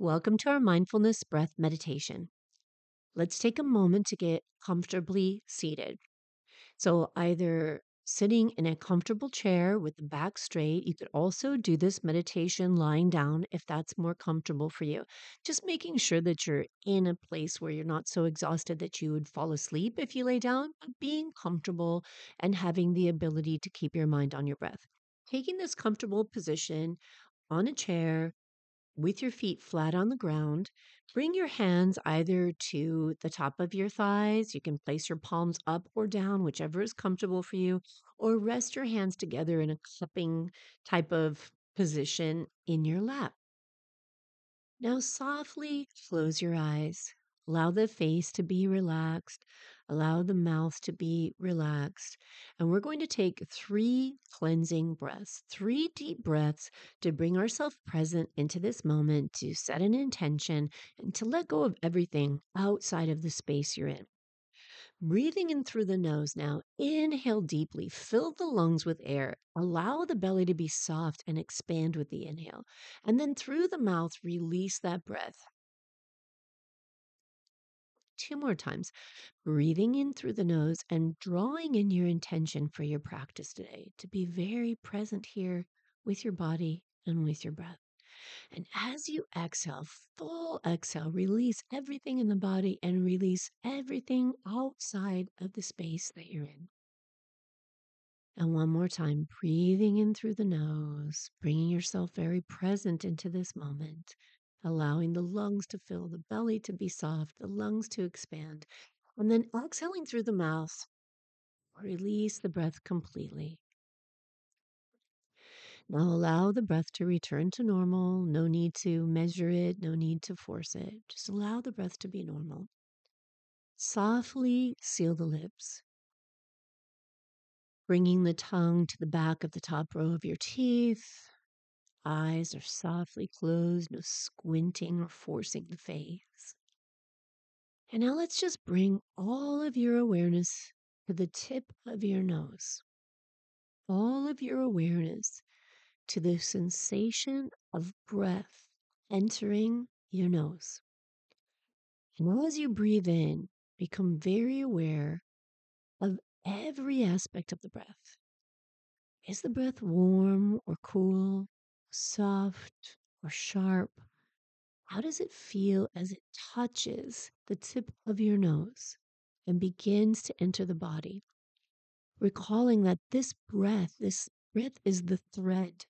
Welcome to our mindfulness breath meditation. Let's take a moment to get comfortably seated. So, either sitting in a comfortable chair with the back straight, you could also do this meditation lying down if that's more comfortable for you. Just making sure that you're in a place where you're not so exhausted that you would fall asleep if you lay down, but being comfortable and having the ability to keep your mind on your breath. Taking this comfortable position on a chair with your feet flat on the ground. Bring your hands either to the top of your thighs. You can place your palms up or down, whichever is comfortable for you, or rest your hands together in a cupping type of position in your lap. Now, softly close your eyes. Allow the face to be relaxed. Allow the mouth to be relaxed. And we're going to take three cleansing breaths, three deep breaths to bring ourselves present into this moment, to set an intention, and to let go of everything outside of the space you're in. Breathing in through the nose now, inhale deeply, fill the lungs with air, allow the belly to be soft and expand with the inhale. And then through the mouth, release that breath two more times, breathing in through the nose and drawing in your intention for your practice today to be very present here with your body and with your breath. And as you exhale, full exhale, release everything in the body and release everything outside of the space that you're in. And one more time, breathing in through the nose, bringing yourself very present into this moment allowing the lungs to fill, the belly to be soft, the lungs to expand. And then exhaling through the mouth, release the breath completely. Now allow the breath to return to normal. No need to measure it, no need to force it. Just allow the breath to be normal. Softly seal the lips, bringing the tongue to the back of the top row of your teeth, Eyes are softly closed, no squinting or forcing the face. And now let's just bring all of your awareness to the tip of your nose. All of your awareness to the sensation of breath entering your nose. And as you breathe in, become very aware of every aspect of the breath. Is the breath warm or cool? Soft or sharp? How does it feel as it touches the tip of your nose and begins to enter the body? Recalling that this breath, this breath is the thread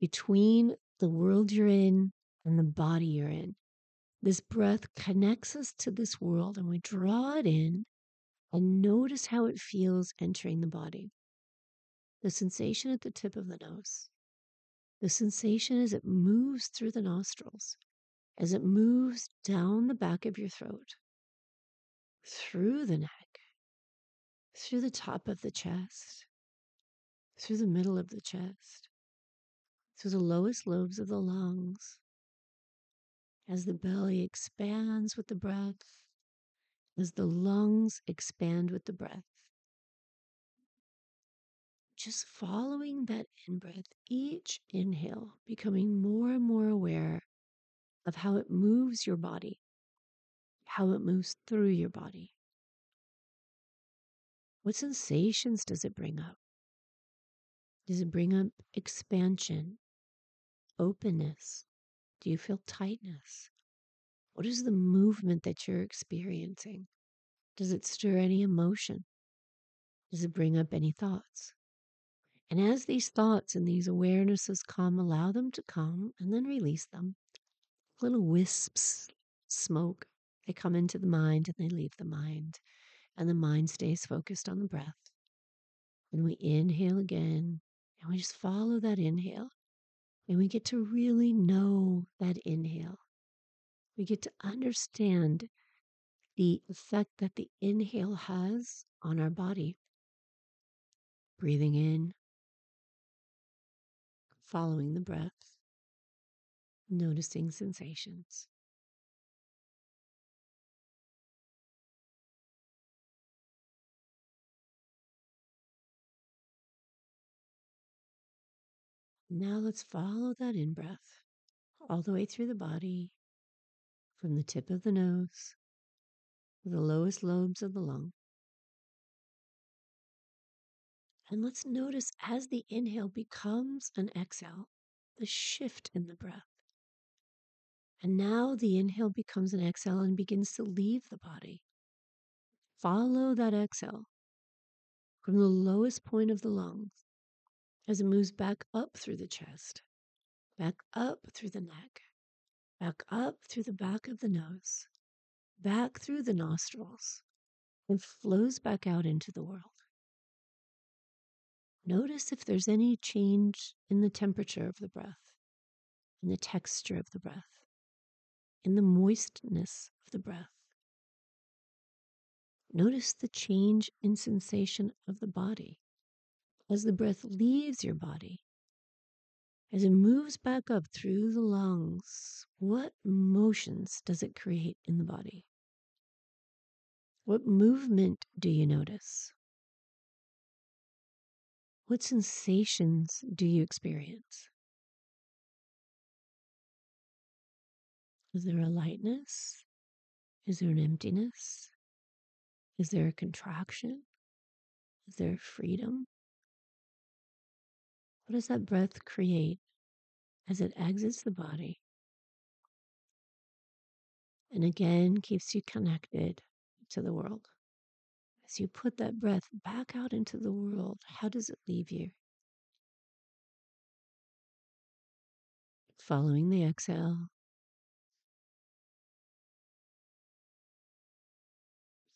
between the world you're in and the body you're in. This breath connects us to this world and we draw it in and notice how it feels entering the body. The sensation at the tip of the nose the sensation as it moves through the nostrils, as it moves down the back of your throat, through the neck, through the top of the chest, through the middle of the chest, through the lowest lobes of the lungs, as the belly expands with the breath, as the lungs expand with the breath just following that in breath, each inhale, becoming more and more aware of how it moves your body, how it moves through your body. What sensations does it bring up? Does it bring up expansion, openness? Do you feel tightness? What is the movement that you're experiencing? Does it stir any emotion? Does it bring up any thoughts? And as these thoughts and these awarenesses come, allow them to come and then release them. Little wisps, smoke, they come into the mind and they leave the mind. And the mind stays focused on the breath. And we inhale again and we just follow that inhale. And we get to really know that inhale. We get to understand the effect that the inhale has on our body. Breathing in, following the breath, noticing sensations. Now let's follow that in breath all the way through the body, from the tip of the nose, to the lowest lobes of the lung. And let's notice as the inhale becomes an exhale, the shift in the breath. And now the inhale becomes an exhale and begins to leave the body. Follow that exhale from the lowest point of the lungs as it moves back up through the chest, back up through the neck, back up through the back of the nose, back through the nostrils, and flows back out into the world. Notice if there's any change in the temperature of the breath, in the texture of the breath, in the moistness of the breath. Notice the change in sensation of the body as the breath leaves your body, as it moves back up through the lungs, what motions does it create in the body? What movement do you notice? What sensations do you experience? Is there a lightness? Is there an emptiness? Is there a contraction? Is there freedom? What does that breath create as it exits the body? And again, keeps you connected to the world. As you put that breath back out into the world, how does it leave you? Following the exhale,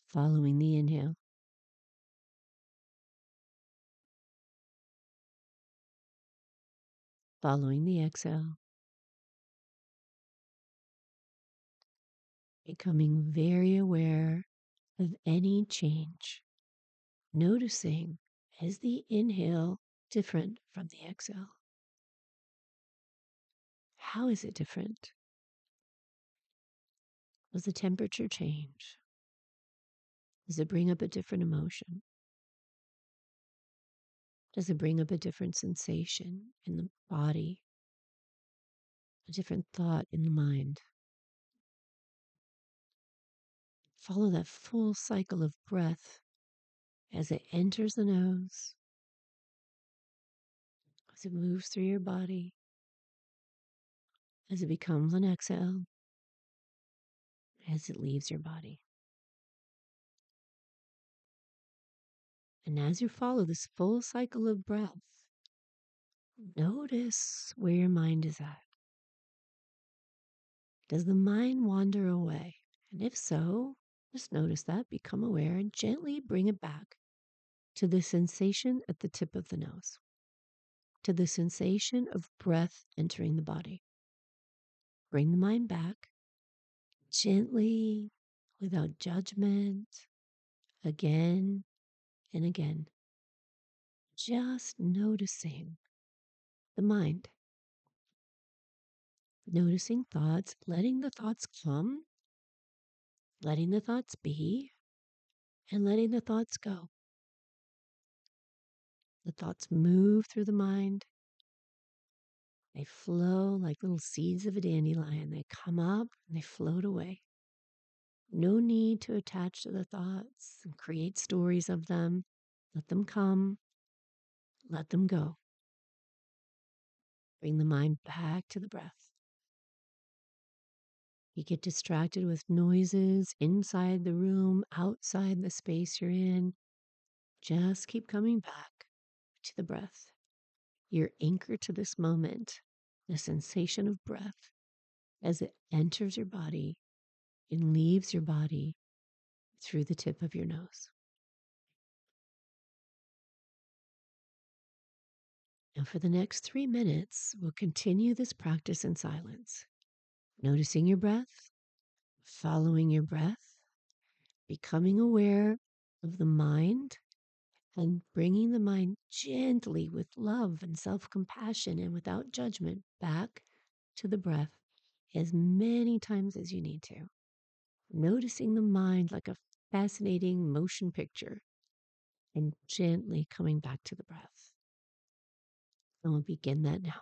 following the inhale. Following the exhale. Becoming very aware of any change. Noticing is the inhale different from the exhale? How is it different? Does the temperature change? Does it bring up a different emotion? Does it bring up a different sensation in the body? A different thought in the mind? Follow that full cycle of breath as it enters the nose, as it moves through your body, as it becomes an exhale, as it leaves your body. And as you follow this full cycle of breath, notice where your mind is at. Does the mind wander away? And if so, just notice that, become aware, and gently bring it back to the sensation at the tip of the nose, to the sensation of breath entering the body. Bring the mind back gently, without judgment, again and again. Just noticing the mind. Noticing thoughts, letting the thoughts come letting the thoughts be and letting the thoughts go. The thoughts move through the mind. They flow like little seeds of a dandelion. They come up and they float away. No need to attach to the thoughts and create stories of them. Let them come, let them go. Bring the mind back to the breath. You get distracted with noises inside the room, outside the space you're in. Just keep coming back to the breath. Your anchor to this moment, the sensation of breath as it enters your body and leaves your body through the tip of your nose. Now, for the next three minutes, we'll continue this practice in silence, noticing your breath, following your breath, becoming aware of the mind, and bringing the mind gently with love and self compassion and without judgment back to the breath as many times as you need to. Noticing the mind like a fascinating motion picture and gently coming back to the breath. And we'll begin that now.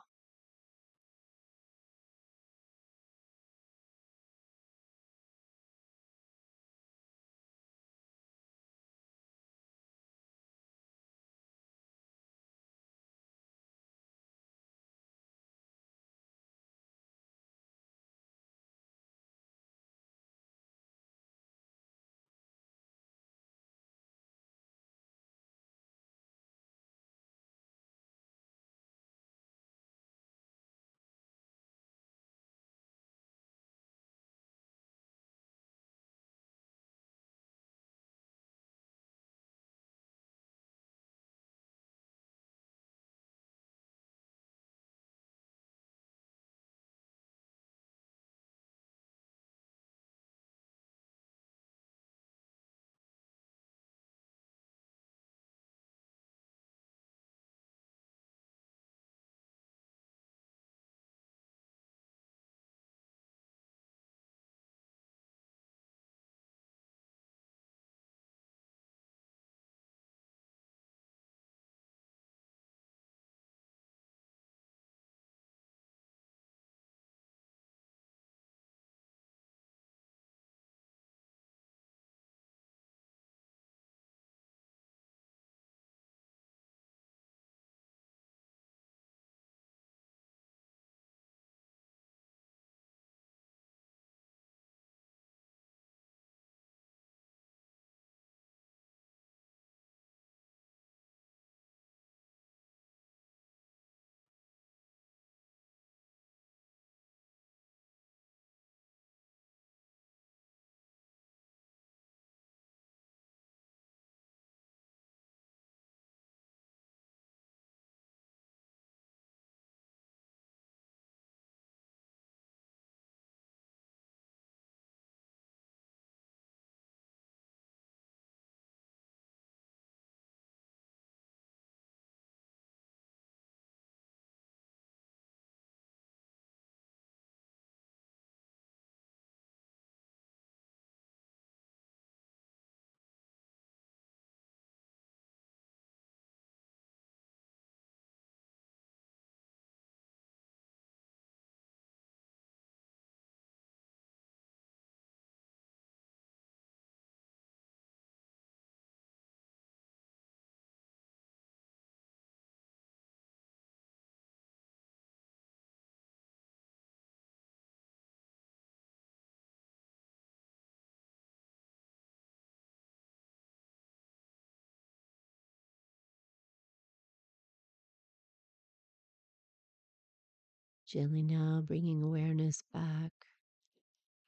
Gently now bringing awareness back,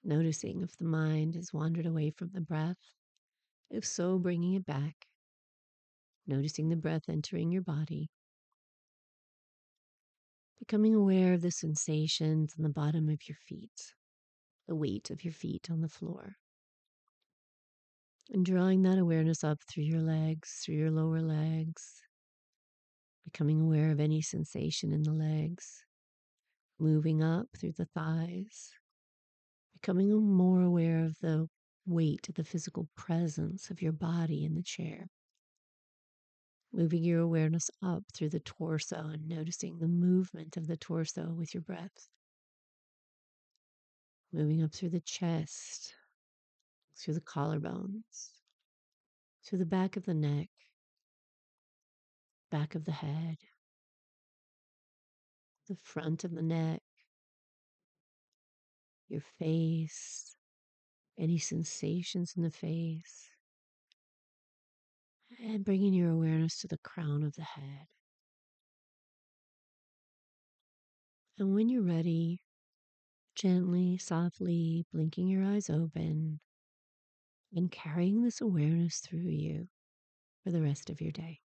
noticing if the mind has wandered away from the breath. If so, bringing it back, noticing the breath entering your body, becoming aware of the sensations on the bottom of your feet, the weight of your feet on the floor. And drawing that awareness up through your legs, through your lower legs, becoming aware of any sensation in the legs, moving up through the thighs, becoming more aware of the weight the physical presence of your body in the chair. Moving your awareness up through the torso and noticing the movement of the torso with your breath. Moving up through the chest, through the collarbones, through the back of the neck, back of the head, the front of the neck, your face, any sensations in the face, and bringing your awareness to the crown of the head. And when you're ready, gently, softly blinking your eyes open and carrying this awareness through you for the rest of your day.